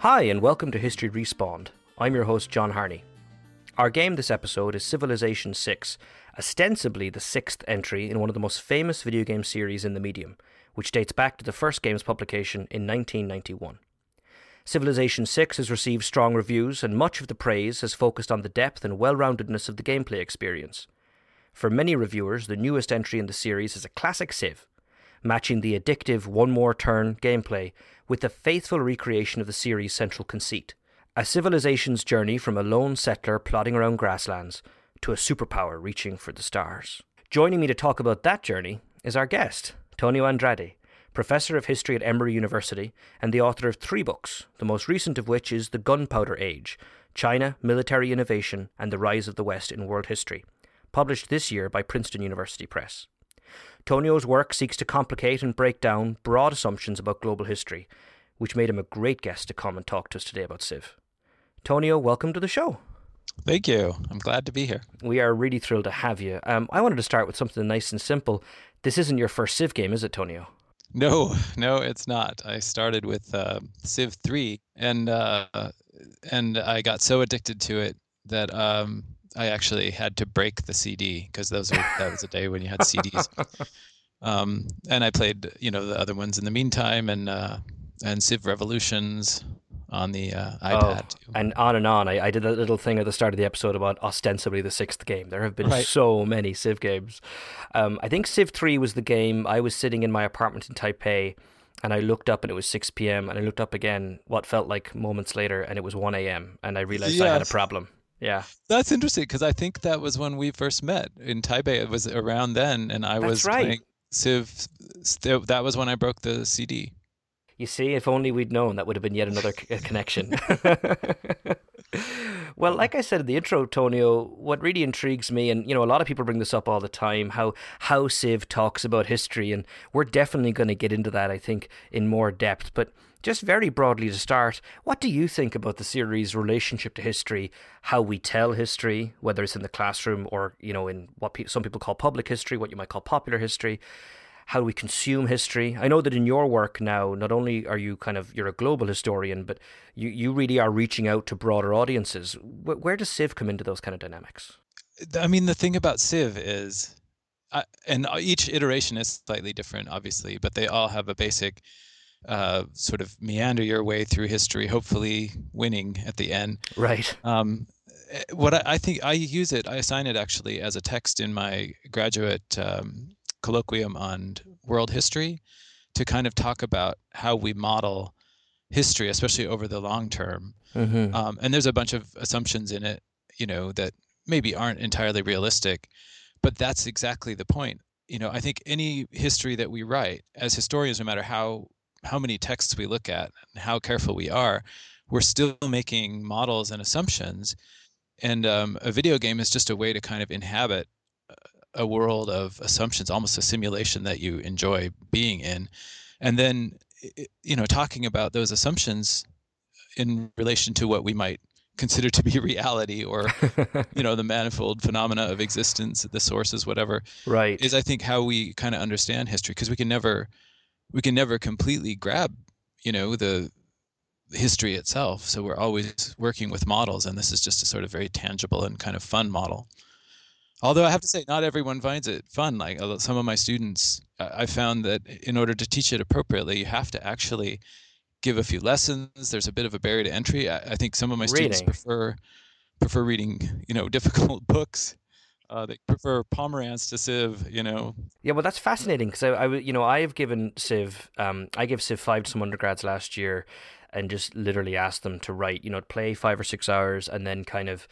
Hi, and welcome to History Respawned. I'm your host, John Harney. Our game this episode is Civilization 6, ostensibly the sixth entry in one of the most famous video game series in the medium, which dates back to the first game's publication in 1991. Civilization 6 has received strong reviews, and much of the praise has focused on the depth and well roundedness of the gameplay experience. For many reviewers, the newest entry in the series is a classic Civ, matching the addictive one more turn gameplay with the faithful recreation of the series' central conceit a civilization's journey from a lone settler plodding around grasslands to a superpower reaching for the stars. Joining me to talk about that journey is our guest, Tonio Andrade, professor of history at Emory University and the author of three books, the most recent of which is The Gunpowder Age China, Military Innovation, and the Rise of the West in World History, published this year by Princeton University Press. Tonio's work seeks to complicate and break down broad assumptions about global history, which made him a great guest to come and talk to us today about Civ. Tonio, welcome to the show. Thank you. I'm glad to be here. We are really thrilled to have you. Um, I wanted to start with something nice and simple. This isn't your first Civ game, is it, Tonio? No, no, it's not. I started with uh, Civ 3, and uh, and I got so addicted to it that um, I actually had to break the CD because those were, that was a day when you had CDs. um, and I played, you know, the other ones in the meantime, and uh, and Civ Revolutions, on the uh, iPad. Oh, and on and on. I, I did a little thing at the start of the episode about ostensibly the sixth game. There have been right. so many Civ games. Um, I think Civ 3 was the game. I was sitting in my apartment in Taipei and I looked up and it was 6 p.m. and I looked up again what felt like moments later and it was 1 a.m. and I realized yes. I had a problem. Yeah. That's interesting because I think that was when we first met in Taipei. It was around then and I That's was right. playing Civ. That was when I broke the CD. You see, if only we'd known, that would have been yet another connection. well, like I said in the intro, Tonio, what really intrigues me, and you know, a lot of people bring this up all the time, how how Civ talks about history, and we're definitely going to get into that, I think, in more depth. But just very broadly to start, what do you think about the series' relationship to history? How we tell history, whether it's in the classroom or you know, in what pe- some people call public history, what you might call popular history how we consume history. I know that in your work now, not only are you kind of you're a global historian, but you you really are reaching out to broader audiences. Where, where does Civ come into those kind of dynamics? I mean, the thing about Civ is, and each iteration is slightly different, obviously, but they all have a basic uh, sort of meander your way through history, hopefully winning at the end. Right. Um, eh, what I, I, think I use it, I assign it actually as a text in my graduate um, colloquium on world history to kind of talk about how we model history, especially over the long term. Mm-hmm. Um, and there's a bunch of assumptions in it, you know, that maybe aren't entirely realistic, but that's exactly the point. You know, I think any history that we write as historians, no matter how how many texts we look at and how careful we are, we're still making models and assumptions. And um, a video game is just a way to kind of inhabit a world of assumptions, almost a simulation that you enjoy being in. And then, you know, talking about those assumptions in relation to what we might consider to be reality or you know the manifold phenomena of existence the sources whatever right is i think how we kind of understand history because we can never we can never completely grab you know the history itself so we're always working with models and this is just a sort of very tangible and kind of fun model Although I have to say, not everyone finds it fun. Like some of my students, I found that in order to teach it appropriately, you have to actually give a few lessons. There's a bit of a barrier to entry. I, I think some of my reading. students prefer prefer reading, you know, difficult books. Uh, they prefer Pomeranz to Civ, you know. Yeah, well, that's fascinating because I, I, you know, I have given Civ, um, I gave Civ five to some undergrads last year, and just literally asked them to write, you know, play five or six hours, and then kind of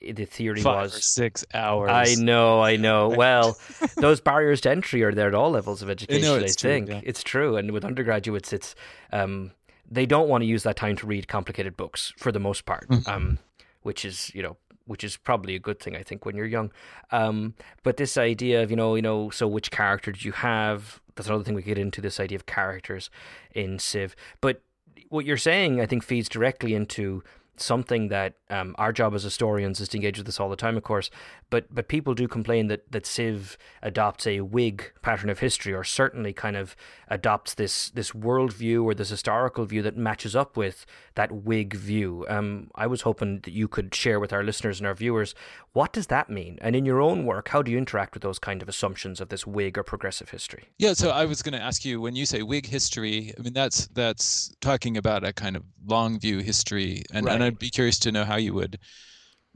the theory Five was six hours. I know, I know. Well, those barriers to entry are there at all levels of education. No, I think true, yeah. it's true, and with undergraduates, it's um, they don't want to use that time to read complicated books for the most part, mm-hmm. um, which is you know which is probably a good thing I think when you're young. Um, but this idea of you know you know so which character did you have? That's another thing we get into this idea of characters in Civ. But what you're saying I think feeds directly into something that um, our job as historians is to engage with this all the time, of course. But but people do complain that that Civ adopts a Whig pattern of history, or certainly kind of adopts this this worldview or this historical view that matches up with that Whig view. Um, I was hoping that you could share with our listeners and our viewers what does that mean, and in your own work, how do you interact with those kind of assumptions of this Whig or progressive history? Yeah, so I was going to ask you when you say Whig history, I mean that's that's talking about a kind of long view history, and, right. and I'd be curious to know how you would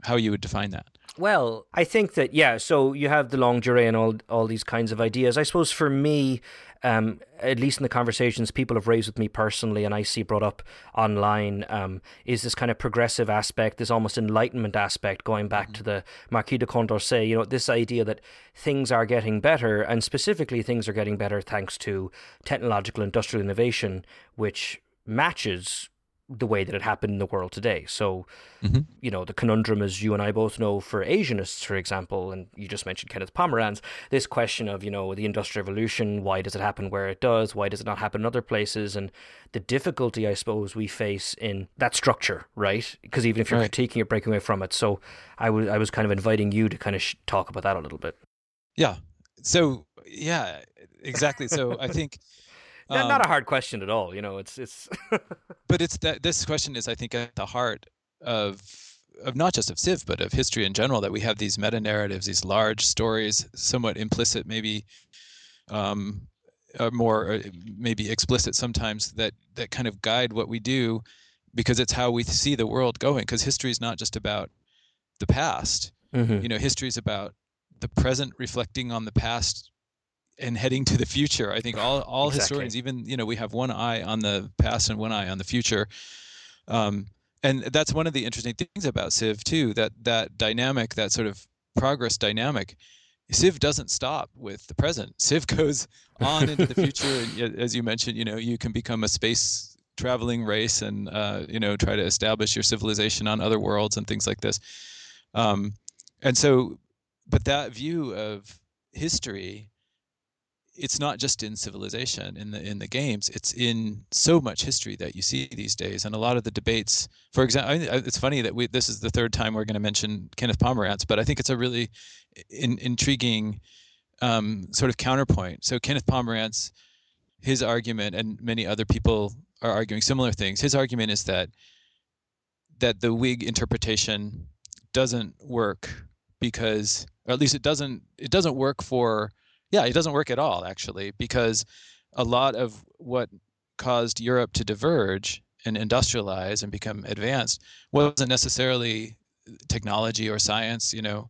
how you would define that. Well, I think that yeah. So you have the longue durée and all all these kinds of ideas. I suppose for me, um, at least in the conversations people have raised with me personally, and I see brought up online, um, is this kind of progressive aspect, this almost enlightenment aspect, going back mm-hmm. to the Marquis de Condorcet. You know, this idea that things are getting better, and specifically things are getting better thanks to technological industrial innovation, which matches the way that it happened in the world today. So, mm-hmm. you know, the conundrum, as you and I both know, for Asianists, for example, and you just mentioned Kenneth Pomeranz, this question of, you know, the Industrial Revolution, why does it happen where it does? Why does it not happen in other places? And the difficulty, I suppose, we face in that structure, right? Because even if you're right. critiquing it, breaking away from it. So I, w- I was kind of inviting you to kind of sh- talk about that a little bit. Yeah. So, yeah, exactly. So I think. Um, not a hard question at all. You know, it's it's. but it's that this question is, I think, at the heart of of not just of Civ, but of history in general. That we have these meta narratives, these large stories, somewhat implicit, maybe, um, more uh, maybe explicit sometimes. That that kind of guide what we do, because it's how we see the world going. Because history is not just about the past. Mm-hmm. You know, history is about the present reflecting on the past and heading to the future. I think all all exactly. historians, even you know, we have one eye on the past and one eye on the future. Um, and that's one of the interesting things about Civ too. That that dynamic, that sort of progress dynamic. Civ doesn't stop with the present. Civ goes on into the future, and as you mentioned, you know, you can become a space traveling race and uh, you know try to establish your civilization on other worlds and things like this. Um, and so, but that view of history it's not just in civilization in the in the games it's in so much history that you see these days. And a lot of the debates for example it's funny that we this is the third time we're going to mention kenneth pomeranz but i think it's a really in, intriguing um, sort of counterpoint. So kenneth pomeranz his argument and many other people are arguing similar things his argument is that that the whig interpretation doesn't work because or at least it doesn't it doesn't work for yeah, it doesn't work at all, actually, because a lot of what caused Europe to diverge and industrialize and become advanced wasn't necessarily technology or science, you know,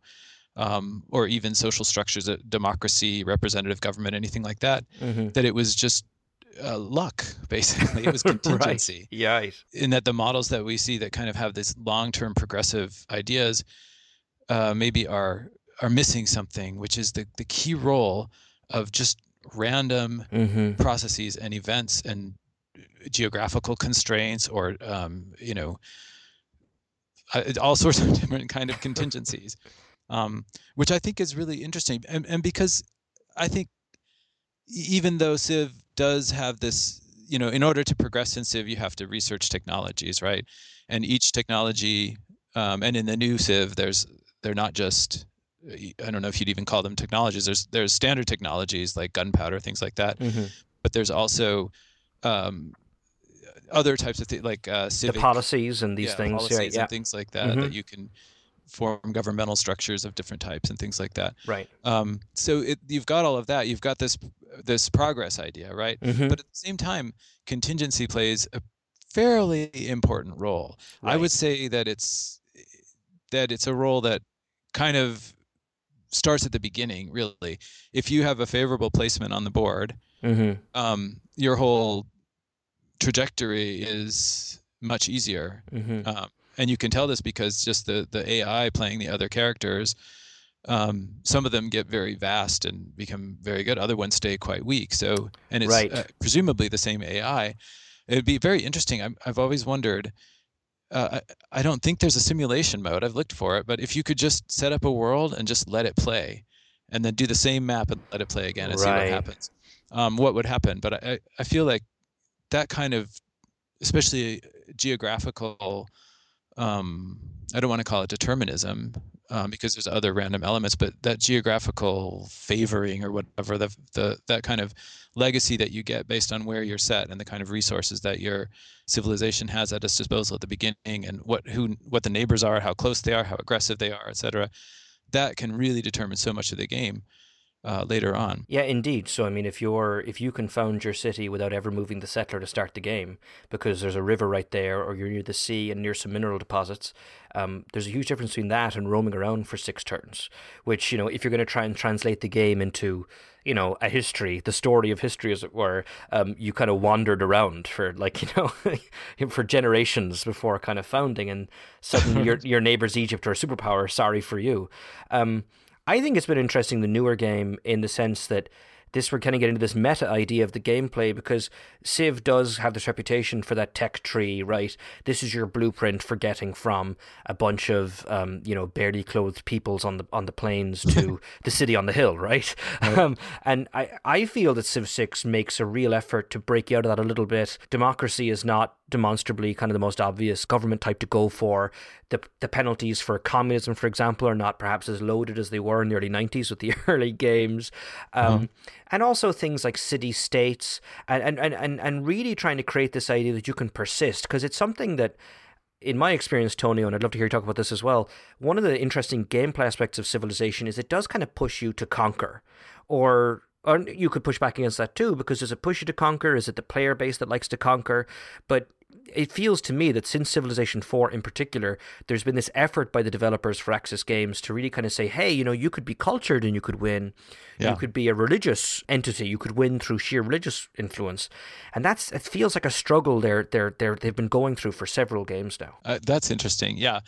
um, or even social structures, uh, democracy, representative government, anything like that. Mm-hmm. That it was just uh, luck, basically. It was contingency. right. Yeah. In that the models that we see that kind of have this long-term progressive ideas uh, maybe are are missing something, which is the, the key role of just random mm-hmm. processes and events and geographical constraints or um, you know uh, all sorts of different kind of contingencies um, which i think is really interesting and, and because i think even though civ does have this you know in order to progress in civ you have to research technologies right and each technology um, and in the new civ there's they're not just I don't know if you'd even call them technologies. There's there's standard technologies like gunpowder, things like that. Mm-hmm. But there's also um, other types of things like uh, civic, the policies and these yeah, things, policies right, yeah. and things like that mm-hmm. that you can form governmental structures of different types and things like that. Right. Um, so it, you've got all of that. You've got this this progress idea, right? Mm-hmm. But at the same time, contingency plays a fairly important role. Right. I would say that it's that it's a role that kind of starts at the beginning really if you have a favorable placement on the board mm-hmm. um, your whole trajectory is much easier mm-hmm. um, and you can tell this because just the the ai playing the other characters um, some of them get very vast and become very good other ones stay quite weak so and it's right. uh, presumably the same ai it'd be very interesting i I've always wondered uh, I, I don't think there's a simulation mode. I've looked for it, but if you could just set up a world and just let it play, and then do the same map and let it play again and right. see what happens, um, what would happen? But I, I feel like that kind of, especially geographical um, I don't want to call it determinism um, because there's other random elements, but that geographical favoring or whatever the the that kind of legacy that you get based on where you're set and the kind of resources that your civilization has at its disposal at the beginning and what who what the neighbors are, how close they are, how aggressive they are, etc. That can really determine so much of the game uh, later on. Yeah, indeed. So I mean, if you're if you can found your city without ever moving the settler to start the game, because there's a river right there, or you're near the sea and near some mineral deposits, um, there's a huge difference between that and roaming around for six turns. Which you know, if you're going to try and translate the game into you know a history, the story of history, as it were, um, you kind of wandered around for like you know for generations before kind of founding, and suddenly your your neighbor's Egypt or a superpower. Sorry for you. Um, I think it's been interesting the newer game in the sense that this we're kind of getting into this meta idea of the gameplay because Civ does have this reputation for that tech tree, right? This is your blueprint for getting from a bunch of um, you know barely clothed peoples on the on the plains to the city on the hill, right? right. Um, and I I feel that Civ Six makes a real effort to break you out of that a little bit. Democracy is not demonstrably kind of the most obvious government type to go for. The, the penalties for communism, for example, are not perhaps as loaded as they were in the early 90s with the early games. Um, uh-huh. And also things like city states and, and, and, and really trying to create this idea that you can persist because it's something that in my experience, Tonio, and I'd love to hear you talk about this as well, one of the interesting gameplay aspects of Civilization is it does kind of push you to conquer or or you could push back against that too because does it push you to conquer is it the player base that likes to conquer but it feels to me that since Civilization 4 in particular, there's been this effort by the developers Firaxis Games to really kind of say, hey, you know, you could be cultured and you could win. Yeah. You could be a religious entity. You could win through sheer religious influence. And that's it feels like a struggle they're, they're, they're, they've been going through for several games now. Uh, that's interesting. Yeah.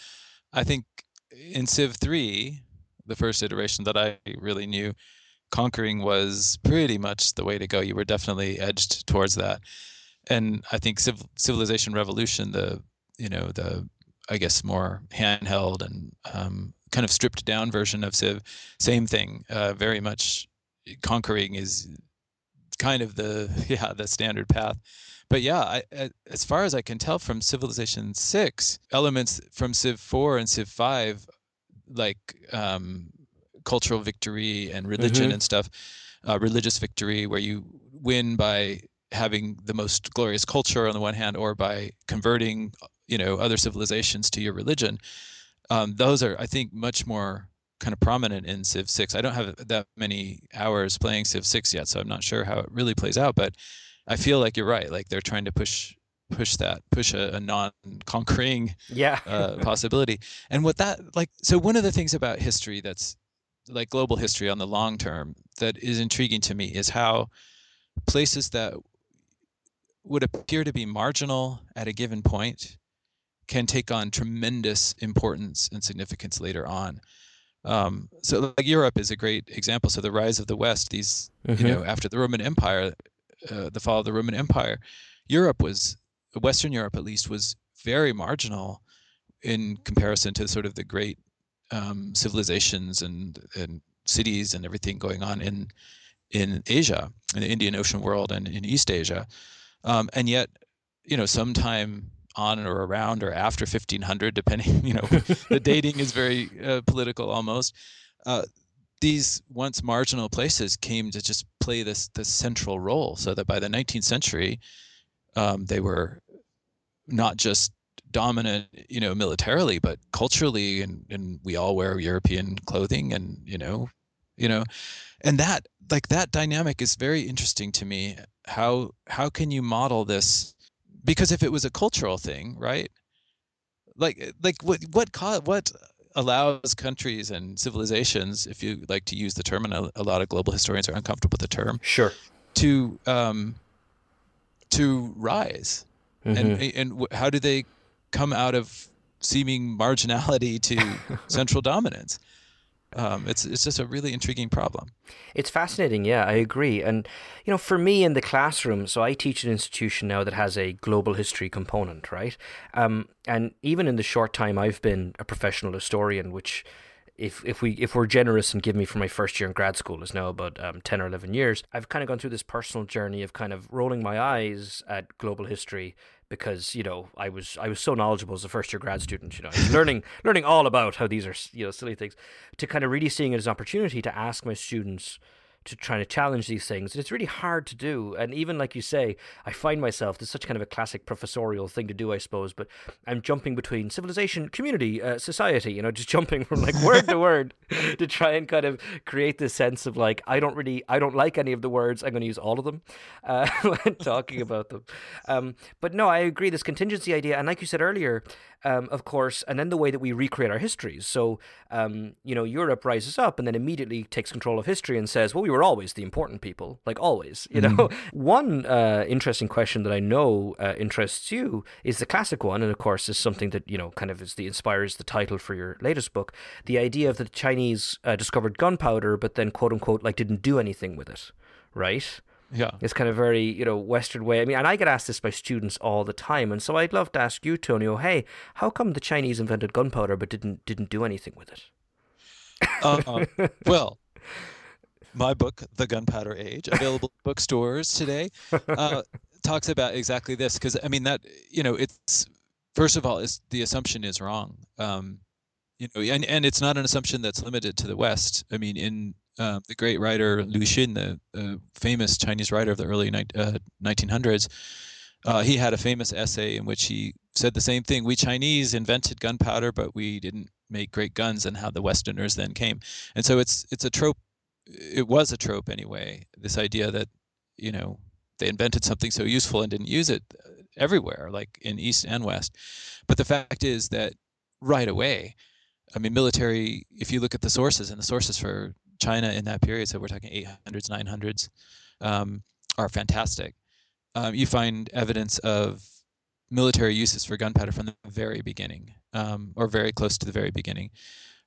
I think in Civ 3, the first iteration that I really knew, conquering was pretty much the way to go. You were definitely edged towards that and I think Civ- Civilization Revolution, the you know the I guess more handheld and um, kind of stripped down version of Civ, same thing. Uh, very much conquering is kind of the yeah the standard path. But yeah, I, I, as far as I can tell from Civilization Six, elements from Civ Four and Civ Five, like um, cultural victory and religion mm-hmm. and stuff, uh, religious victory, where you win by having the most glorious culture on the one hand or by converting you know other civilizations to your religion um, those are i think much more kind of prominent in civ 6 i don't have that many hours playing civ 6 yet so i'm not sure how it really plays out but i feel like you're right. Like they're trying to push push that push a, a non-conquering yeah. uh, possibility. And what that like so one of the things about history that's like global history on the long term that is intriguing to me is how places that would appear to be marginal at a given point can take on tremendous importance and significance later on. Um, so, like Europe is a great example. So, the rise of the West, these, mm-hmm. you know, after the Roman Empire, uh, the fall of the Roman Empire, Europe was, Western Europe at least, was very marginal in comparison to sort of the great um, civilizations and, and cities and everything going on in in Asia, in the Indian Ocean world, and in East Asia. Um, and yet, you know, sometime on or around or after 1500, depending, you know, the dating is very uh, political almost. Uh, these once marginal places came to just play this this central role, so that by the 19th century, um, they were not just dominant, you know, militarily, but culturally, and and we all wear European clothing, and you know, you know, and that like that dynamic is very interesting to me how how can you model this? Because if it was a cultural thing right? Like like what what what allows countries and civilizations if you like to use the term and a, a lot of global historians are uncomfortable with the term sure. to um to rise. Mm-hmm. and and how do they come out of seeming marginality to central dominance um, it's it's just a really intriguing problem. It's fascinating, yeah, I agree. And you know, for me in the classroom, so I teach an institution now that has a global history component, right? Um, and even in the short time I've been a professional historian, which if if we if we're generous and give me for my first year in grad school is now about um, 10 or 11 years i've kind of gone through this personal journey of kind of rolling my eyes at global history because you know I was I was so knowledgeable as a first year grad student. You know, learning learning all about how these are you know silly things, to kind of really seeing it as an opportunity to ask my students to try to challenge these things. And it's really hard to do. And even like you say, I find myself, this is such kind of a classic professorial thing to do, I suppose, but I'm jumping between civilization, community, uh, society, you know, just jumping from like word to word to try and kind of create this sense of like, I don't really, I don't like any of the words. I'm going to use all of them uh, when talking about them. Um, but no, I agree. This contingency idea. And like you said earlier, um, of course, and then the way that we recreate our histories. So, um, you know, Europe rises up and then immediately takes control of history and says, well, we were always the important people, like always, you know. Mm-hmm. One uh, interesting question that I know uh, interests you is the classic one, and of course, is something that, you know, kind of is the inspires the title for your latest book the idea of the Chinese uh, discovered gunpowder, but then, quote unquote, like didn't do anything with it, right? Yeah. It's kind of very, you know, Western way. I mean, and I get asked this by students all the time. And so I'd love to ask you, Tonio, hey, how come the Chinese invented gunpowder but didn't didn't do anything with it? uh, well, my book, The Gunpowder Age, available bookstores today, uh, talks about exactly this. Because I mean, that you know, it's first of all, is the assumption is wrong. Um, you know, and and it's not an assumption that's limited to the West. I mean, in uh, the great writer Lu Xun, the famous Chinese writer of the early ni- uh, 1900s, uh, he had a famous essay in which he said the same thing. We Chinese invented gunpowder, but we didn't make great guns, and how the Westerners then came. And so it's it's a trope. It was a trope anyway. This idea that you know they invented something so useful and didn't use it uh, everywhere, like in East and West. But the fact is that right away, I mean, military. If you look at the sources and the sources for China in that period, so we're talking 800s, 900s, um, are fantastic. Um, you find evidence of military uses for gunpowder from the very beginning, um, or very close to the very beginning.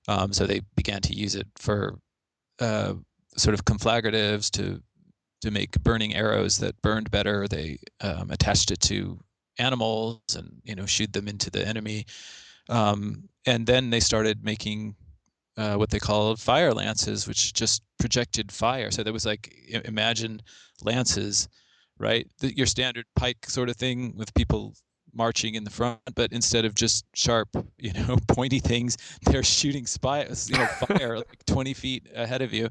Um, so they began to use it for uh, sort of conflagratives to to make burning arrows that burned better. They um, attached it to animals and you know shoot them into the enemy. Um, and then they started making uh, what they called fire lances, which just projected fire. So there was like imagine lances, right? The, your standard pike sort of thing with people marching in the front, but instead of just sharp, you know, pointy things, they're shooting spy, you know, fire like 20 feet ahead of you.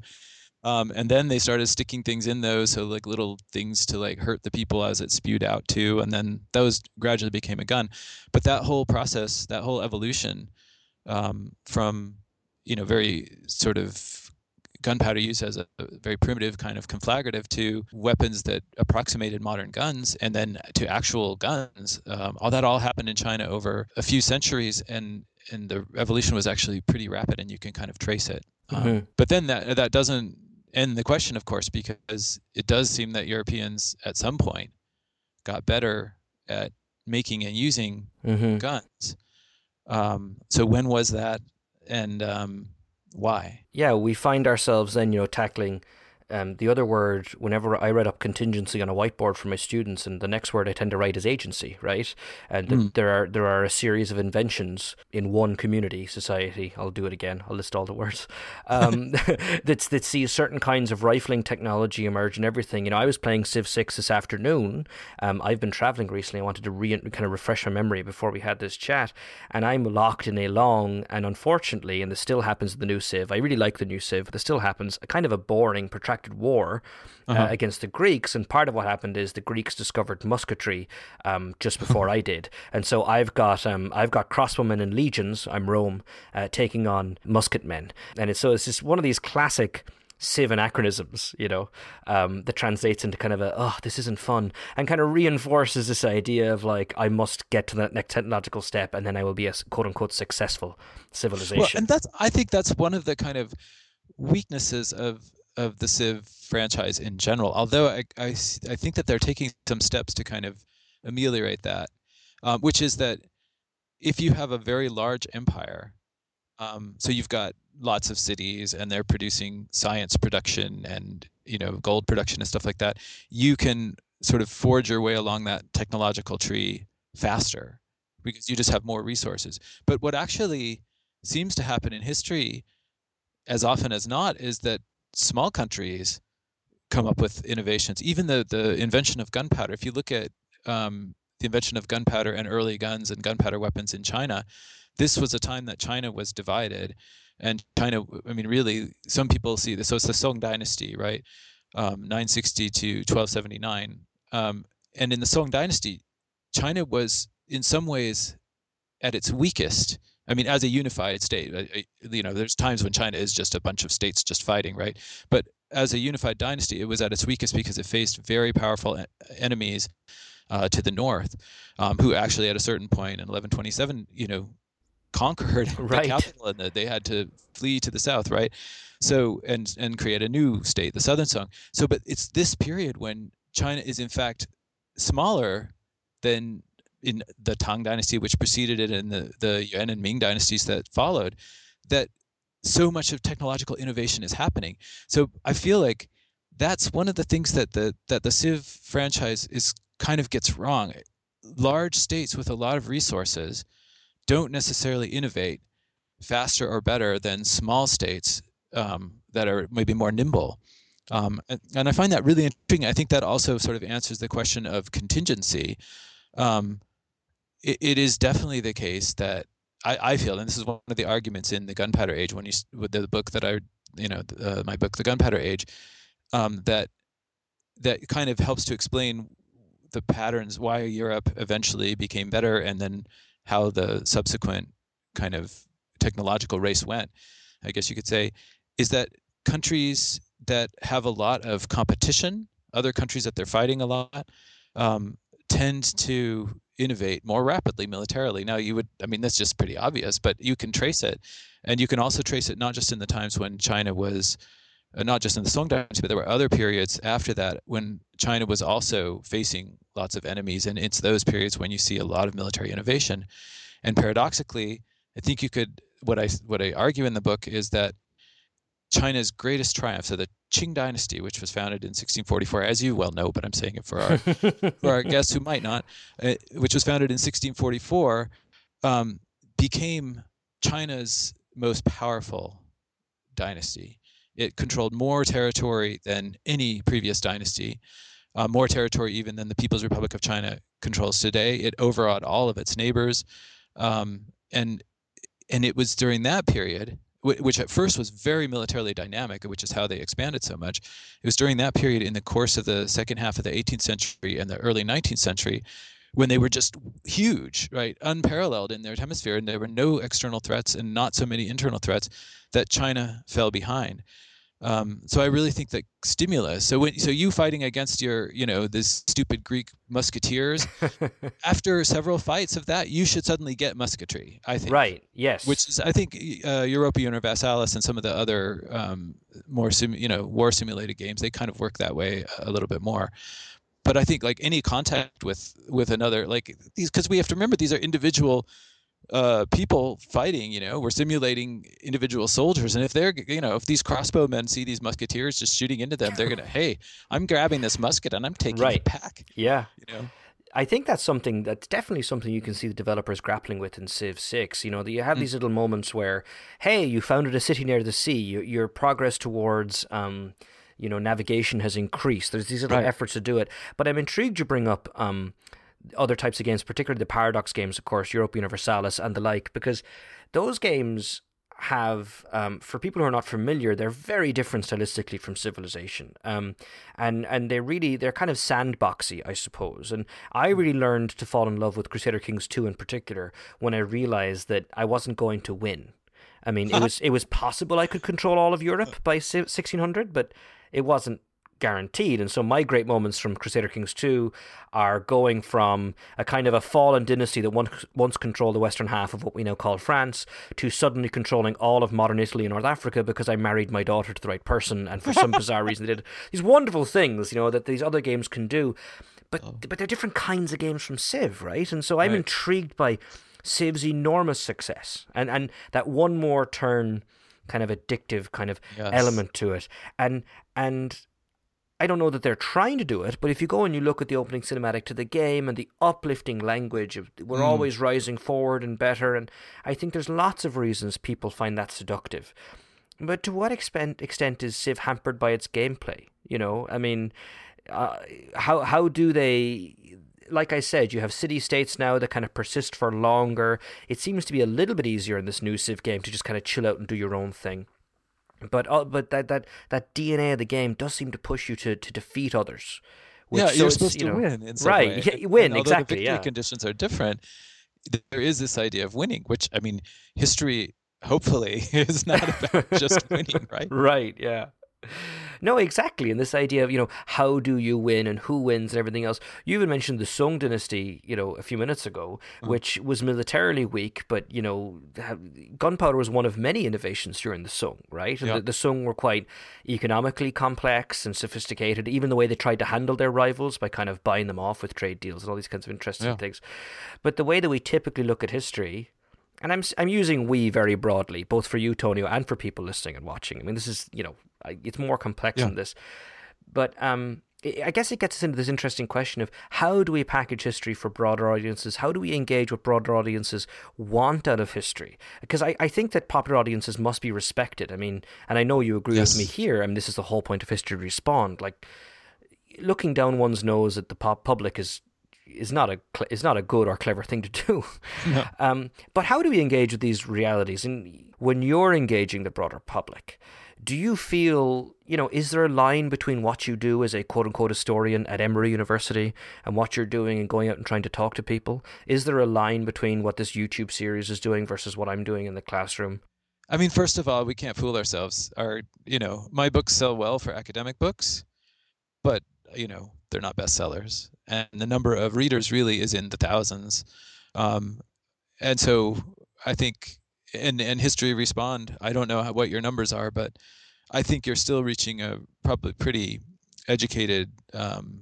Um, and then they started sticking things in those, so like little things to like hurt the people as it spewed out too. And then those gradually became a gun. But that whole process, that whole evolution um, from you know very sort of gunpowder use as a very primitive kind of conflagrative to weapons that approximated modern guns and then to actual guns um, all that all happened in china over a few centuries and and the evolution was actually pretty rapid and you can kind of trace it um, mm-hmm. but then that that doesn't end the question of course because it does seem that europeans at some point got better at making and using mm-hmm. guns um, so when was that and um, why? Yeah, we find ourselves then, you know, tackling um, the other word, whenever I write up contingency on a whiteboard for my students, and the next word I tend to write is agency, right? And mm. there are there are a series of inventions in one community society. I'll do it again. I'll list all the words. Um, that that sees certain kinds of rifling technology emerge and everything. You know, I was playing Civ Six this afternoon. Um, I've been traveling recently. I wanted to re- kind of refresh my memory before we had this chat, and I'm locked in a long and unfortunately, and this still happens in the new Civ. I really like the new Civ, but this still happens. A kind of a boring, protracted protracted war uh, uh-huh. against the Greeks. And part of what happened is the Greeks discovered musketry um, just before I did, and so I've got um, I've got crossbowmen and legions. I'm Rome uh, taking on musketmen, and it's so it's just one of these classic. Civ anachronisms, you know, um, that translates into kind of a, oh, this isn't fun, and kind of reinforces this idea of like, I must get to that next technological step and then I will be a quote unquote successful civilization. Well, and that's, I think that's one of the kind of weaknesses of of the Civ franchise in general. Although I, I, I think that they're taking some steps to kind of ameliorate that, um, which is that if you have a very large empire, um, so you've got lots of cities and they're producing science production and you know gold production and stuff like that, you can sort of forge your way along that technological tree faster because you just have more resources. But what actually seems to happen in history as often as not is that small countries come up with innovations. Even the the invention of gunpowder. If you look at um, the invention of gunpowder and early guns and gunpowder weapons in China, this was a time that China was divided. And China, I mean, really, some people see this. So it's the Song Dynasty, right? Um, 960 to 1279. Um, and in the Song Dynasty, China was in some ways at its weakest. I mean, as a unified state, you know, there's times when China is just a bunch of states just fighting, right? But as a unified dynasty, it was at its weakest because it faced very powerful enemies uh, to the north, um, who actually at a certain point in 1127, you know, conquered right. the capital and that they had to flee to the south, right? So and and create a new state, the Southern Song. So, but it's this period when China is in fact smaller than in the Tang dynasty, which preceded it, and the the Yuan and Ming dynasties that followed, that so much of technological innovation is happening. So I feel like that's one of the things that the that the Civ franchise is kind of gets wrong. Large states with a lot of resources don't necessarily innovate faster or better than small states um, that are maybe more nimble. Um, and, and, I find that really interesting. I think that also sort of answers the question of contingency. Um, it, it is definitely the case that I, I, feel, and this is one of the arguments in the Gunpowder Age, when you with the book that I, you know, uh, my book, The Gunpowder Age, um, that that kind of helps to explain the patterns why Europe eventually became better, and then how the subsequent kind of technological race went. I guess you could say, is that countries that have a lot of competition, other countries that they're fighting a lot, um, tend to innovate more rapidly militarily. Now, you would, I mean, that's just pretty obvious, but you can trace it. And you can also trace it not just in the times when China was, uh, not just in the Song Dynasty, but there were other periods after that when China was also facing lots of enemies. And it's those periods when you see a lot of military innovation. And paradoxically, I think you could, what I, what I argue in the book is that China's greatest triumph, so the Qing Dynasty, which was founded in 1644, as you well know, but I'm saying it for our for our guests who might not, uh, which was founded in 1644, um, became China's most powerful dynasty. It controlled more territory than any previous dynasty, uh, more territory even than the People's Republic of China controls today. It overawed all of its neighbors, um, and and it was during that period which at first was very militarily dynamic, which is how they expanded so much. It was during that period in the course of the second half of the 18th century and the early 19th century when they were just huge, right, unparalleled in their hemisphere, and there were no external threats and not so many internal threats that China fell behind. Um, so I really think that stimulus. So when so you fighting against your you know this stupid Greek musketeers, after several fights of that, you should suddenly get musketry. I think. Right. Yes. Which is I think uh, Europa Universalis and some of the other um, more sim, you know war simulated games they kind of work that way a little bit more. But I think like any contact with with another like these because we have to remember these are individual uh, people fighting. You know, we're simulating individual soldiers, and if they're, you know, if these crossbowmen see these musketeers just shooting into them, they're gonna, hey, I'm grabbing this musket and I'm taking right. the pack. Yeah. You know. I think that's something that's definitely something you can see the developers grappling with in Civ 6. You know, that you have mm. these little moments where, hey, you founded a city near the sea. Your, your progress towards, um, you know, navigation has increased. There's these little right. efforts to do it. But I'm intrigued you bring up um, other types of games, particularly the Paradox games, of course, Europa Universalis and the like, because those games have, um, for people who are not familiar, they're very different stylistically from Civilization, um, and and they really they're kind of sandboxy, I suppose. And I really learned to fall in love with Crusader Kings two in particular when I realized that I wasn't going to win. I mean, it was it was possible I could control all of Europe by 1600, but it wasn't guaranteed. And so my great moments from Crusader Kings 2 are going from a kind of a fallen dynasty that once, once controlled the western half of what we now call France to suddenly controlling all of modern Italy and North Africa because I married my daughter to the right person and for some bizarre reason they did these wonderful things, you know, that these other games can do. But oh. but they're different kinds of games from Civ, right? And so I'm right. intrigued by Civ's enormous success and, and that one more turn kind of addictive kind of yes. element to it. And and I don't know that they're trying to do it, but if you go and you look at the opening cinematic to the game and the uplifting language of we're mm. always rising forward and better, and I think there's lots of reasons people find that seductive. But to what extent extent is Civ hampered by its gameplay? You know, I mean, uh, how how do they like I said, you have city states now that kind of persist for longer. It seems to be a little bit easier in this new Civ game to just kind of chill out and do your own thing. But uh, but that, that that DNA of the game does seem to push you to, to defeat others. Which, yeah, you're supposed you know, to win in some right. Way. Yeah, win and exactly. The victory yeah. conditions are different. There is this idea of winning, which I mean, history hopefully is not about just winning, right? Right. Yeah. No, exactly. And this idea of, you know, how do you win and who wins and everything else. You even mentioned the Song dynasty, you know, a few minutes ago, mm. which was militarily weak, but, you know, gunpowder was one of many innovations during the Song, right? And the, the Sung were quite economically complex and sophisticated, even the way they tried to handle their rivals by kind of buying them off with trade deals and all these kinds of interesting yeah. things. But the way that we typically look at history, and I'm I'm using we very broadly, both for you, Tonio, and for people listening and watching. I mean, this is you know it's more complex yeah. than this. But um, I guess it gets us into this interesting question of how do we package history for broader audiences? How do we engage what broader audiences want out of history? Because I, I think that popular audiences must be respected. I mean, and I know you agree yes. with me here. I mean, this is the whole point of History Respawned. Like, looking down one's nose at the pop public is is not a is not a good or clever thing to do. No. Um, but how do we engage with these realities? And when you're engaging the broader public, do you feel, you know, is there a line between what you do as a quote unquote historian at Emory University and what you're doing and going out and trying to talk to people? Is there a line between what this YouTube series is doing versus what I'm doing in the classroom? I mean, first of all, we can't fool ourselves. Our, you know, my books sell well for academic books, but, you know, they're not bestsellers. And the number of readers really is in the thousands. Um, and so I think and and history respawned. i don't know how, what your numbers are but i think you're still reaching a probably pretty educated um,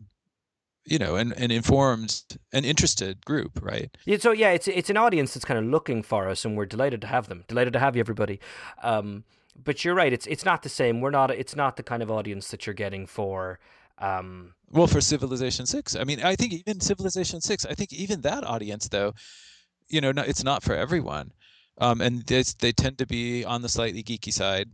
you know and, and informed and interested group right yeah, so yeah it's it's an audience that's kind of looking for us and we're delighted to have them delighted to have you everybody um, but you're right it's it's not the same we're not it's not the kind of audience that you're getting for um, well for civilization 6 i mean i think even civilization 6 i think even that audience though you know it's not for everyone um, and they, they tend to be on the slightly geeky side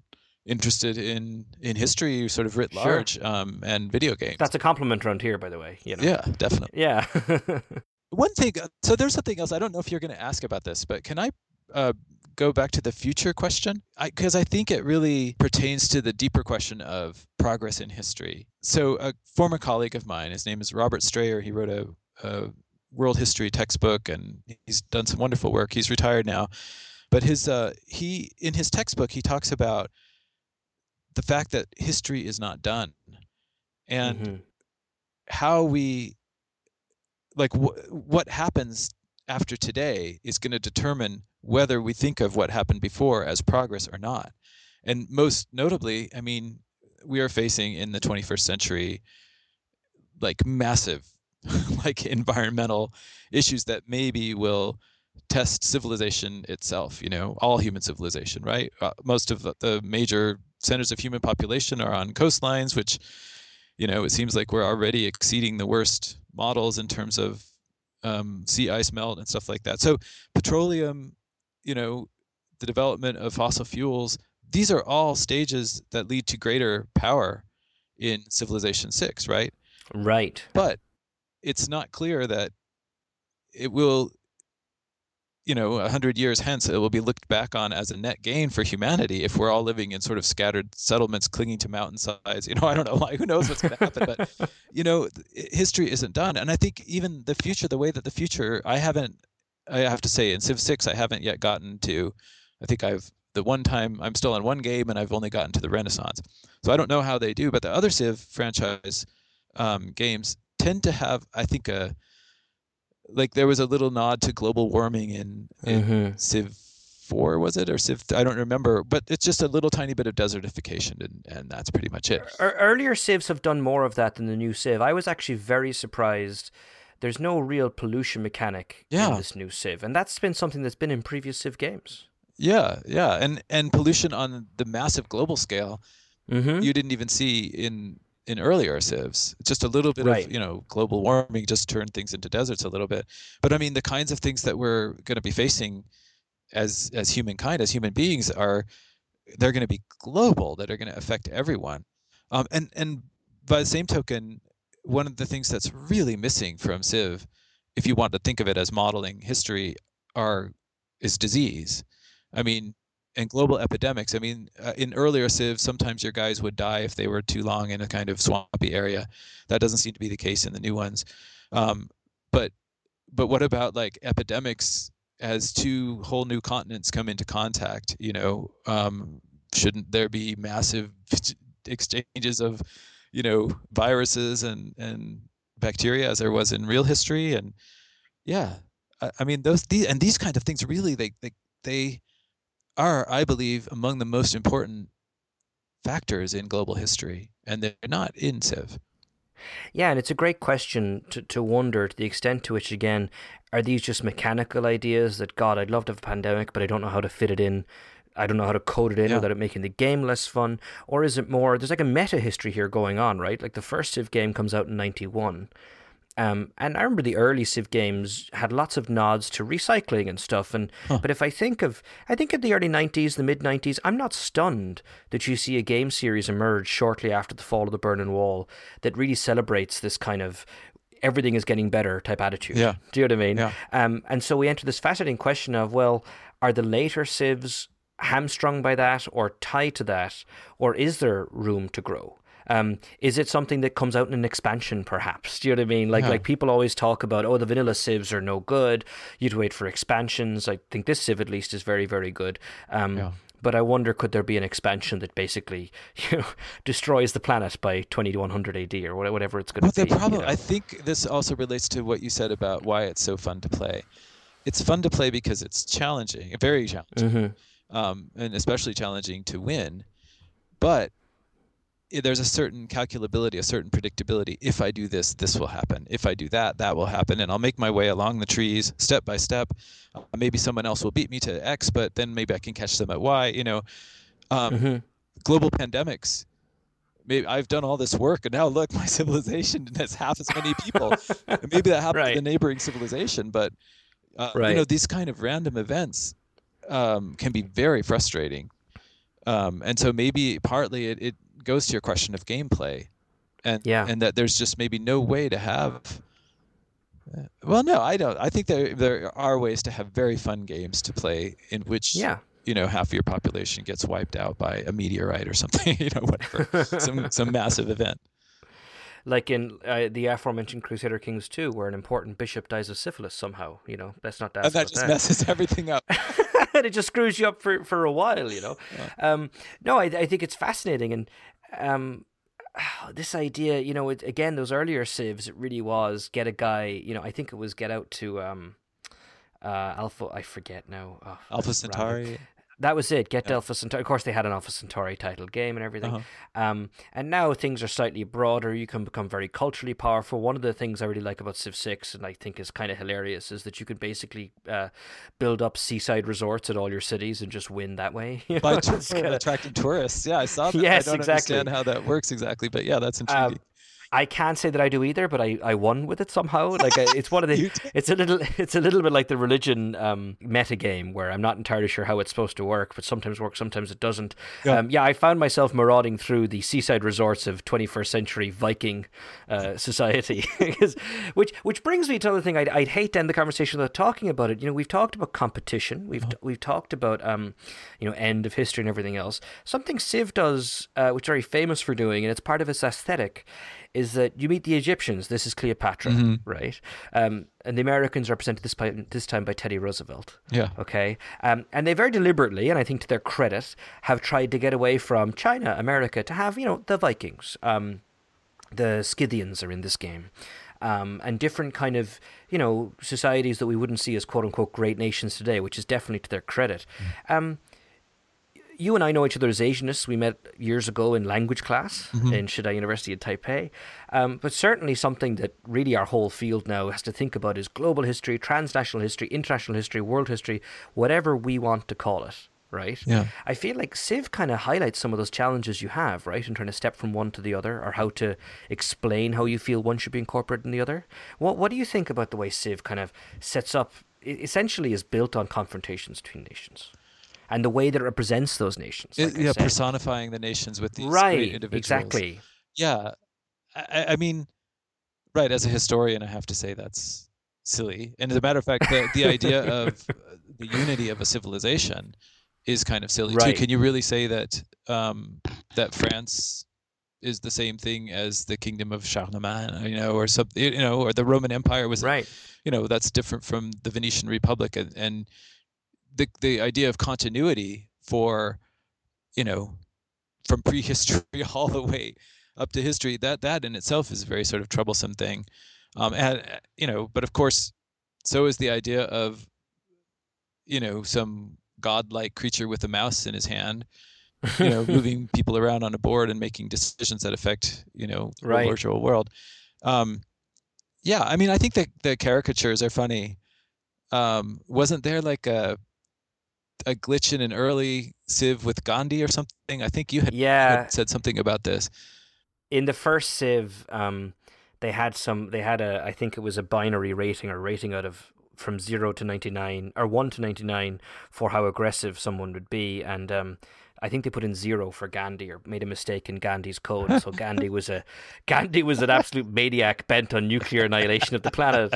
interested in in history sort of writ large sure. um, and video games that's a compliment around here by the way you know? yeah definitely yeah one thing uh, so there's something else i don't know if you're going to ask about this but can i uh, go back to the future question? Because I, I, think it really pertains to the deeper question of progress in history. So a former colleague of mine his name is robert strayer he wrote a, a world history textbook and he's done some wonderful work. He's retired now. But his uh, he in his textbook he talks about the fact that history is not done, and mm-hmm. how we like wh- what happens after today is going to determine whether we think of what happened before as progress or not. And most notably, I mean, we are facing in the 21st century like massive like environmental issues that maybe will test civilization itself you know all human civilization right uh, most of the, the, major centers of human population are on coastlines which you know it seems like we're already exceeding the worst models in terms of um, sea ice melt and stuff like that. So petroleum you know the development of fossil fuels these are all stages that lead to greater power in civilization 6 right? Right. But it's not clear that it will you know, a hundred years hence, it will be looked back on as a net gain for humanity if we're all living in sort of scattered settlements clinging to mountainsides. You know, I don't know, like who knows what's going to happen, but you know, history isn't done. And I think even the future, the way that the future, I haven't, I have to say, in Civ Six, I haven't yet gotten to. I think I've the one time I'm still on one game and I've only gotten to the Renaissance, so I don't know how they do. But the other Civ franchise um, games tend to have, I think, a like there was a little nod to global warming in, in mm-hmm. Civ four was it or Civ I don't remember, but it's just a little tiny bit of desertification and, and that's pretty much it. Earlier Civs have done more of that than the new Civ. I was actually very surprised. There's no real pollution mechanic yeah. in this new Civ, and that's been something that's been in previous Civ games. Yeah, yeah, and and pollution on the massive global scale, mm-hmm. you didn't even see in in earlier civs. Just a little bit right. of you know global warming just turned things into deserts a little bit. But I mean the kinds of things that we're going to be facing as as humankind, as human beings, are they're going to be global. That are going to affect everyone. Um, and and by the same token, one of the things that's really missing from Civ if you want to think of it as modeling history, are is disease. I mean, and global epidemics. I mean, uh, in earlier civs, sometimes your guys would die if they were too long in a kind of swampy area. That doesn't seem to be the case in the new ones. Um, but but what about like epidemics as two whole new continents come into contact? You know, um, shouldn't there be massive exchanges of, you know, viruses and and bacteria as there was in real history? And yeah, I, I mean those these and these kind of things really they they they are, I believe, among the most important factors in global history, and they're not in Civ. Yeah, and it's a great question to, to wonder to the extent to which, again, are these just mechanical ideas that, God, I'd love to have a pandemic, but I don't know how to fit it in. I don't know how to code it in Yeah. without it making the game less fun. Or is it more, there's like a meta history here going on, right? Like the first Civ game comes out in 91. Um, and I remember the early Civ games had lots of nods to recycling and stuff. And Huh. but if I think of, I think in the early '90s, the mid '90s, I'm not stunned that you see a game series emerge shortly after the fall of the Berlin Wall that really celebrates this kind of everything is getting better type attitude. Yeah. Do you know what I mean? Yeah. Um, and so we enter this fascinating question of, well, are the later Civs hamstrung by that or tied to that, or is there room to grow? Um, is it something that comes out in an expansion, perhaps? Do you know what I mean? Like, Yeah. like people always talk about, oh, the vanilla Civs are no good. You'd wait for expansions. I think this Civ at least, is very, very good. Um, Yeah. But I wonder, could there be an expansion that basically, you know, destroys the planet by twenty to one hundred AD or whatever it's going Well, to be? you problem, know? I think this also relates to what you said about why it's so fun to play. It's fun to play because it's challenging, very challenging, Mhm. um, and especially challenging to win. But there's a certain calculability, a certain predictability. If I do this, this will happen. If I do that, that will happen. And I'll make my way along the trees step by step. Uh, maybe someone else will beat me to X, but then maybe I can catch them at Y. You know, um, Mhm. global pandemics. Maybe I've done all this work, and now look, my civilization has half as many people. And maybe that happened Right. to the neighboring civilization, but uh, you know, these kind of random events um, can be very frustrating. Um, and so maybe partly it, it goes to your question of gameplay, and Yeah. and that there's just maybe no way to have. uh, Well, no, I don't. I think there there are ways to have very fun games to play in which Yeah. you know half your population gets wiped out by a meteorite or something. You know, whatever, some some massive event. like in uh, the aforementioned Crusader Kings 2, where an important bishop dies of syphilis somehow. You know, best not ask And that just that. messes everything up. and it just screws you up for, for a while, you know. Um, no, I, I think it's fascinating, and um, this idea, you know, it, again, those earlier civs, it really was get a guy, you know, I think it was get out to um, uh, Alpha, I forget now. Oh, Alpha. Centauri. That was it. Get Yeah. Alpha Centauri. Of course, they had an Alpha Centauri titled game and everything. Uh-huh. Um, and now things are slightly broader. You can become very culturally powerful. One of the things I really like about Civ Six, and I think is kind of hilarious, is that you can basically uh, build up seaside resorts at all your cities and just win that way. By it's kinda- attracting tourists. Yeah, I saw that. Yes, I don't exactly. understand how that works exactly, but yeah, that's intriguing. I can't say that I do either, but I, I won with it somehow. Like I, it's one of the it's a little it's a little bit like the religion um, meta game where I'm not entirely sure how it's supposed to work, but sometimes works, sometimes it doesn't. Yeah. Um, yeah, I found myself marauding through the seaside resorts of 21st century Viking uh, society, which which brings me to another thing. I'd, I'd hate to end the conversation without talking about it. You know, we've talked about competition. We've we've talked about um, you know, end of history and everything else. Something Civ does, uh, which is very famous for doing, and it's part of its aesthetic, is that you meet the Egyptians. This is Cleopatra, right? Um, and the Americans are represented this, by, this time by Teddy Roosevelt. Yeah. Okay. Um, and they very deliberately, and I think to their credit, have tried to get away from China, America, to have, you know, the Vikings. Um, the Scythians are in this game. Um, and different kind of, you know, societies that we wouldn't see as quote unquote great nations today, which is definitely to their credit. Um, you and I know each other as Asianists. We met years ago in language class in Shida University in Taipei. Um, but certainly something that really our whole field now has to think about is global history, transnational history, international history, world history, whatever we want to call it, right? Yeah. I feel like Civ kind of highlights some of those challenges you have, right, in trying to step from one to the other, or how to explain how you feel one should be incorporated in the other. What What do you think about the way Civ kind of sets up? Essentially, is built on confrontations between nations, and the way that it represents those nations. It- like I yeah, said. personifying the nations with these great right? individuals. Exactly. Yeah, I, I- I mean, right. As a historian, I have to say that's silly. And as a matter of fact, the, the idea of the unity of a civilization is kind of silly Right. too. Can you really say that um, that France is the same thing as the kingdom of Charlemagne, you know, or something, you know, or the Roman Empire was, Right. you know, that's different from the Venetian Republic, and, and the the idea of continuity for, you know, from prehistory all the way up to history, that that in itself is a very sort of troublesome thing, um, and you know, but of course, so is the idea of, you know, some godlike creature with a mouse in his hand, you know, moving people around on a board and making decisions that affect, you know, the virtual world. Um, yeah, I mean, I think that the caricatures are funny. Um, wasn't there like a a glitch in an early Civ with Gandhi or something? I think you had, Yeah. had said something about this. in the first Civ, um, they had some. They had a. I think it was a binary rating or rating out of from zero to ninety nine or one to ninety nine for how aggressive someone would be, and um, I think they put in zero for Gandhi or made a mistake in Gandhi's code. So Gandhi was a Gandhi was an absolute maniac bent on nuclear annihilation of the planet.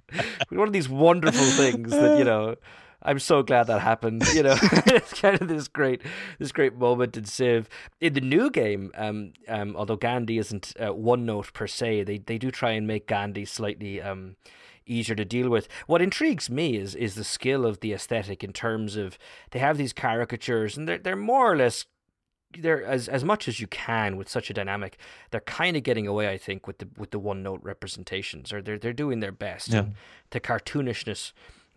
One of these wonderful things that you know. I'm so glad that happened. You know, it's kind of this great, this great moment in Civ. In the new game, um, um, although Gandhi isn't uh, one note per se, they they do try and make Gandhi slightly um, easier to deal with. What intrigues me is is the skill of the aesthetic in terms of they have these caricatures and they're they're more or less they're as as much as you can with such a dynamic. They're kind of getting away, I think, with the with the one note representations, or they're they're doing their best. Yeah. The cartoonishness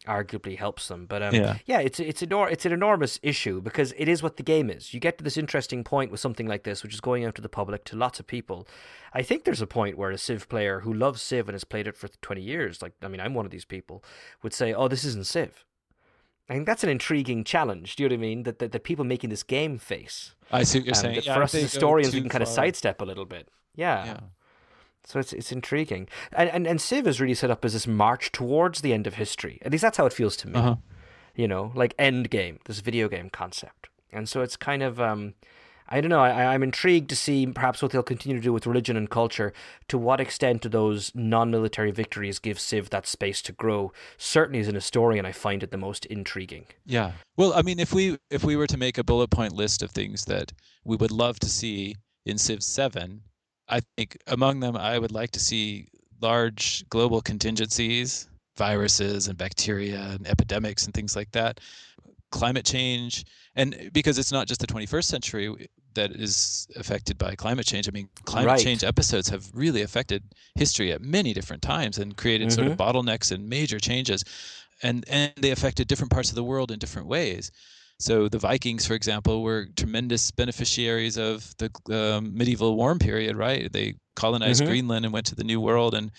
arguably helps them. But um, Yeah. yeah, it's it's enor- it's an enormous issue because it is what the game is. You get to this interesting point with something like this, which is going out to the public to lots of people. I think there's a point where a Civ player who loves Civ and has played it for 20 years, like I mean, I'm one of these people, would say, "Oh, this isn't Civ." I think that's an intriguing challenge. Do you know what I mean? That that, that people making this game face. I see what you're Um, saying. Yeah, for us as historians, we can kind of sidestep a little bit. Yeah. Yeah. So it's it's intriguing, and, and and Civ is really set up as this march towards the end of history. At least that's how it feels to me. Uh-huh. You know, like end game, this video game concept, and so it's kind of um, I don't know. I, I'm intrigued to see perhaps what they'll continue to do with religion and culture. To what extent do those non-military victories give Civ that space to grow? Certainly, as an historian, I find it the most intriguing. Yeah. Well, I mean, if we if we were to make a bullet point list of things that we would love to see in Civ 7, I think among them I would like to see large global contingencies, viruses and bacteria and epidemics and things like that, climate change, and because it's not just the 21st century that is affected by climate change. I mean, climate Right. change episodes have really affected history at many different times and created sort of mm-hmm. bottlenecks and major changes and and they affected different parts of the world in different ways. So the Vikings, for example, were tremendous beneficiaries of the um, medieval warm period, right? They colonized Mhm. Greenland and went to the New World, and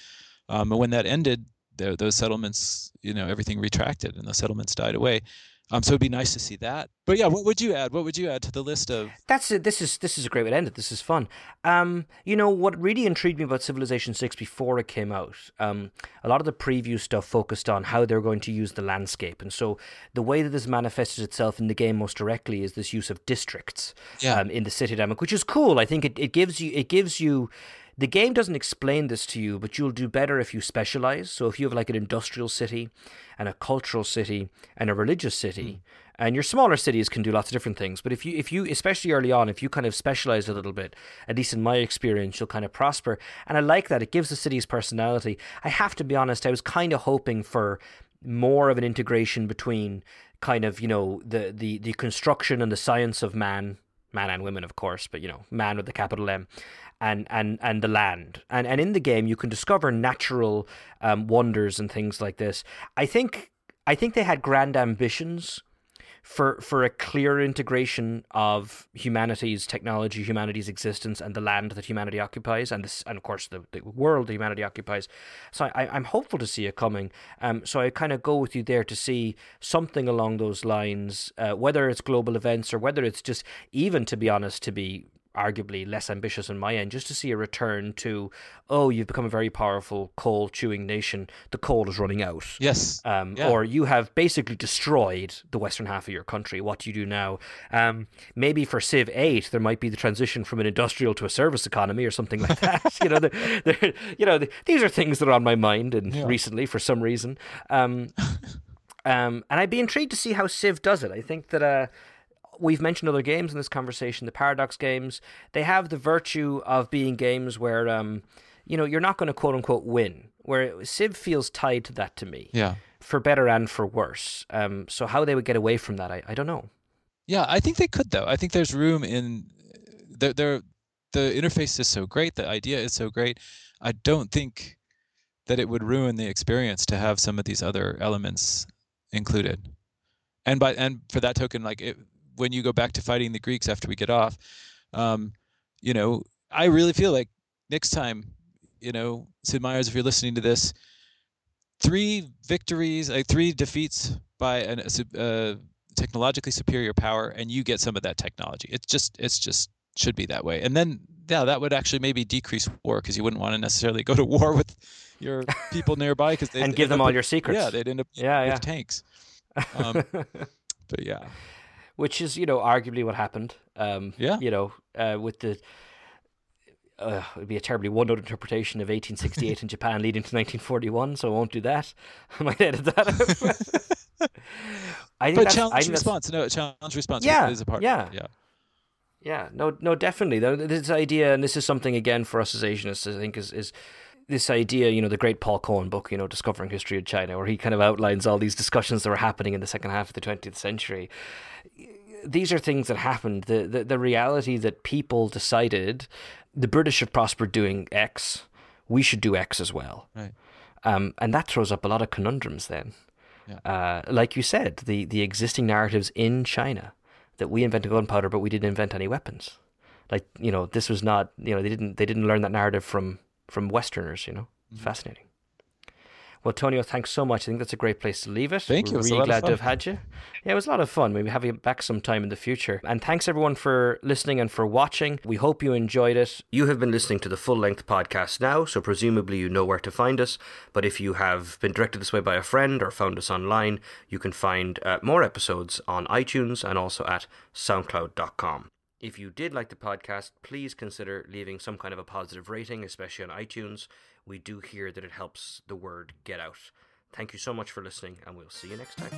um, when that ended, tho- those settlements, you know, everything retracted and the settlements died away. Um, so it'd be nice to see that. But yeah, what would you add? What would you add to the list of? That's it. This is this is a great way to end it. This is fun. Um, you know what really intrigued me about Civilization Six before it came out. Um, a lot of the preview stuff focused on how they're going to use the landscape, and so the way that this manifested itself in the game most directly is this use of districts Yeah. um, in the city dynamic, which is cool. I think it, it gives you it gives you. The game doesn't explain this to you, but you'll do better if you specialize. So if you have like an industrial city, and a cultural city, and a religious city, hmm. and your smaller cities can do lots of different things. But if you if you especially early on, if you kind of specialize a little bit, at least in my experience, you'll kind of prosper. And I like that. It gives the city's personality. I have to be honest, I was kind of hoping for more of an integration between kind of, you know, the the, the construction and the science of man man and women, of course, but you know, man with the capital M, and and and the land. And and in the game, you can discover natural um, wonders and things like this. I think I think they had grand ambitions for for a clear integration of humanity's technology, humanity's existence, and the land that humanity occupies, and this, and of course the, the world that humanity occupies. So I, I'm hopeful to see it coming. Um, so I kind of go with you there to see something along those lines, uh, whether it's global events or whether it's just even, to be honest, to be arguably less ambitious on my end, just to see a return to, oh, you've become a very powerful coal chewing nation. The coal is running out. Yes. Um, Yeah. Or you have basically destroyed the western half of your country. What do you do now? Um, maybe for Civ 8, there might be the transition from an industrial to a service economy or something like that. you know, the, you know the, these are things that are on my mind and Yeah. recently for some reason. Um, um, and I'd be intrigued to see how Civ does it. I think that uh, we've mentioned other games in this conversation, the Paradox games. They have the virtue of being games where, um, you know, you're not going to quote unquote win. Where Civ feels tied to that to me, Yeah. for better and for worse. Um, so how they would get away from that, I, I don't know. Yeah, I think they could though. I think there's room in there. There, the interface is so great. The idea is so great. I don't think that it would ruin the experience to have some of these other elements included. And by and for that token, like it, when you go back to fighting the Greeks after we get off, um, you know, I really feel like next time, you know, Sid Meier's, if you're listening to this, three victories, like three defeats by an, a uh, technologically superior power, and you get some of that technology. It's just, it's just should be that way. And then, yeah, that would actually maybe decrease war because you wouldn't want to necessarily go to war with your people nearby because and give them all your secrets. Yeah, they'd end up Yeah, with yeah. tanks. Um, But yeah, which is you know arguably what happened. Um, Yeah. You know, uh, with the uh, it would be a terribly one-note interpretation of 1868 in Japan leading to 1941. So I won't do that. I might edit that. out. I think but that's, I challenge think that's- response, no, challenge response Yeah, is a part. yeah. yeah, Yeah, no, no, definitely. This idea, and this is something again for us as Asianists, I think, is is this idea. You know, the great Paul Cohen book, you know, discovering history of China, where he kind of outlines all these discussions that were happening in the second half of the twentieth century. These are things that happened. The, the the reality that people decided the British have prospered doing X, we should do X as well. Right. Um, and that throws up a lot of conundrums then. Yeah. Uh, like you said, the, the existing narratives in China that we invented gunpowder, but we didn't invent any weapons. Like you know, this was not you know they didn't they didn't learn that narrative from from Westerners. You know, it's Mm-hmm. fascinating. Well, Tonio, thanks so much. I think that's a great place to leave it. Thank you. We're It was a really lot of glad to have had you. Yeah, it was a lot of fun. Maybe have you back sometime in the future. And thanks everyone for listening and for watching. We hope you enjoyed it. You have been listening to the full length podcast now, so presumably you know where to find us. But if you have been directed this way by a friend or found us online, you can find uh, more episodes on iTunes and also at soundcloud.com. If you did like the podcast, please consider leaving some kind of a positive rating, especially on iTunes. We do hear that it helps the word get out. Thank you so much for listening, and we'll see you next time.